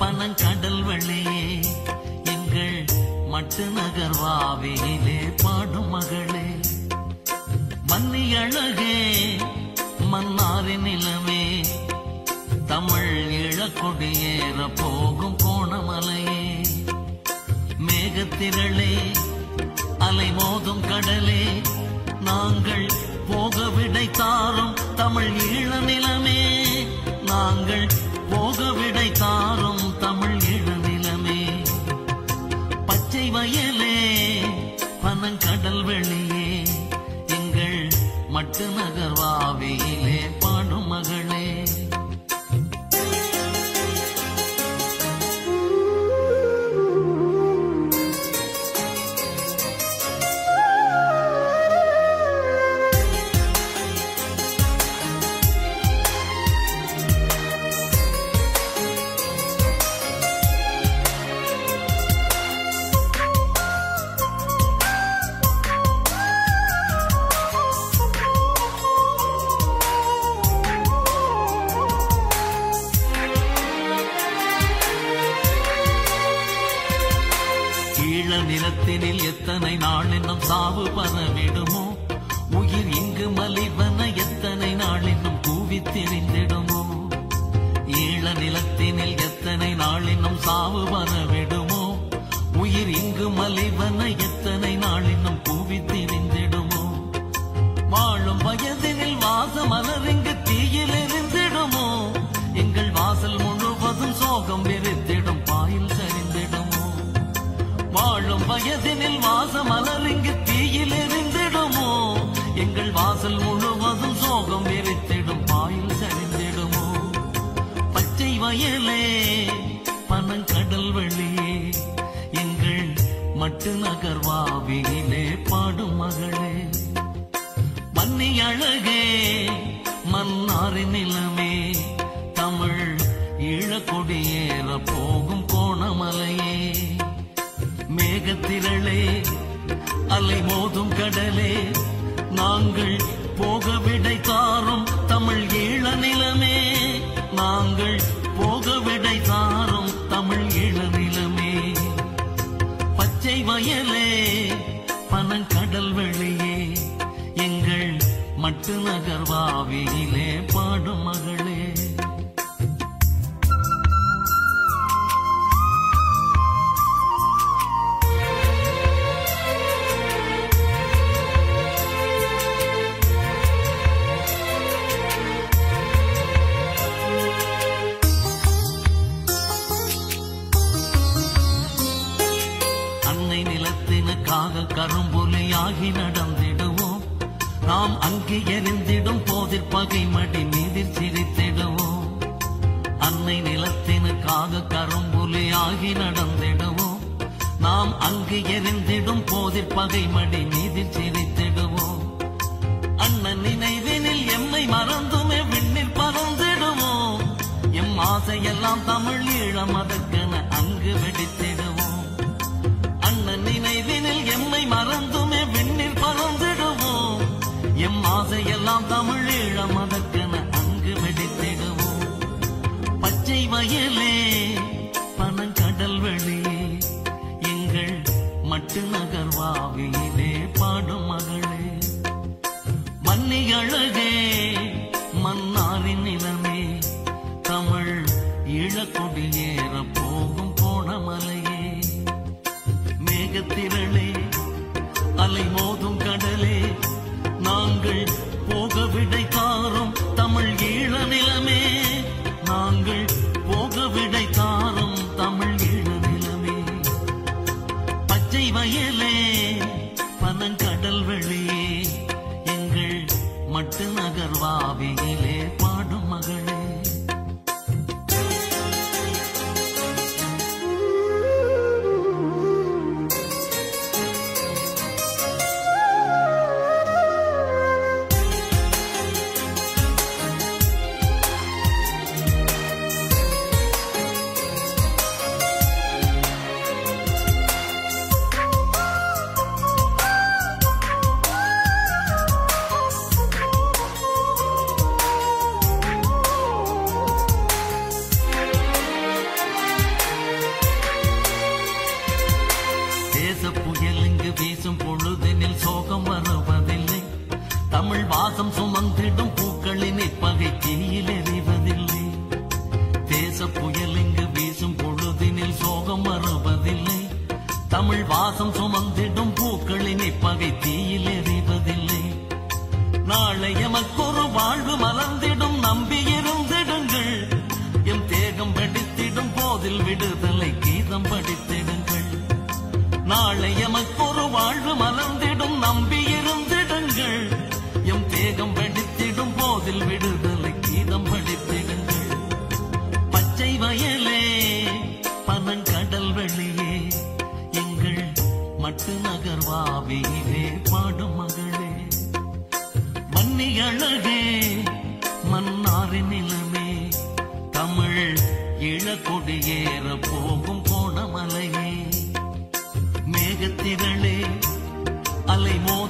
பனங்கடல்வளே எங்கள் மட்டு நகர்வாவிலே பாடும் மகளே. மன்னியழகே மன்னாரின் நிலமே தமிழ் இழக்கொடியேற போகும் கோணமலையே. மேகத்திரளே அலைமோதும் கடலே நாங்கள் போக விடை தாரும் தமிழ் ஈழ நிலமே. நாங்கள் மட்டு எத்தனை சாவு பரவிடுமோ? உயிர் இங்கு மலிவன எத்தனை நாளினும் இன்னும் கூவி திரிந்திடுமோ? ஈழ நிலத்தினில் எத்தனை நாளினும் சாவு பரவிடுமோ? உயிர் இங்கு மலிவன எத்தனை வயதினில் வாச மலரிங்கு தீயில் எரிந்திடுமோ? எங்கள் வாசல் முழுவதும் சோகம் எரித்திடும் பாயில் சரிந்திடுமோ? பச்சை வயலே பனங்கடல் வெளியே எங்கள் மட்டு நகர்வாவியிலே பாடும் மகளே. மன்னி அழகே மன்னாரின் நிலமே தமிழ் ஈழக்கொடியேற போகும் கோணமலையே. மேகத்திரளே அலை மோதும் கடலே நாங்கள் போக விடை தாரும் தமிழ் ஈழ நிலமே. நாங்கள் போக விடை தாரும் தமிழ் ஈழ நிலமே. பச்சை வயலே பனங்கடல் வெளியே எங்கள் மட்டு நகர்வாவியிலே பாடும் மகள். ஆகி நடந்திடுவோம். நாம் அங்கே எரிந்திடும் போதில் பகை மடி மீதில் சிரித்திடுவோம். அன்னை நிலத்தினுக்காக கரும்புலி ஆகி நடந்திடுவோம். நாம் அங்கு எரிந்திடும் போதில் பகை மடி மீதில் சிரித்திடுவோம். அண்ணன் நினைவினில் எம்மை மறந்துமே விண்ணில் பறந்திடுவோம். எம் ஆசையெல்லாம் தமிழ் ஈழம் அதற்கென அங்கு வெடித்திடும் நாம் தமிழீழம் அதற்கென அங்கு வெடித்திடுவோம் பச்சை வயலே பனங்கடல் வெளியே எங்கள் மட்டு நகர்வாவியிலே பாடும் மகளே. மன்னி அழகே மன்னாரின் நிலமே தமிழ் ஈழக்கொடியேற போகும் போனமலையே மேகத்திரளே அலை மோதும் பச்சை வயலே பனங்கடல் வெளியே எங்கள் மட்டு நகர்வாவியிலே பாடும் மகளே. நாளை எமக்கொரு வாழ்வு மலர்ந்திடும் நம்பியிருந்திடுங்கள் எம் தேகம் படித்திடும் போதில் விடுதலை கீதம் படித்திடுங்கள். நாளை எமக்கொரு வாழ்வு மலர்ந்திடும் நம்பியிருந்திடுங்கள் எம் தேகம் படித்திடும் போதில் விடுதலை மன்னி அழகே மன்னாரின் நிலமே. தமிழ் இளக்கொடியேற போகும் கோணமலையே. மேகத்திரளே அலைமோ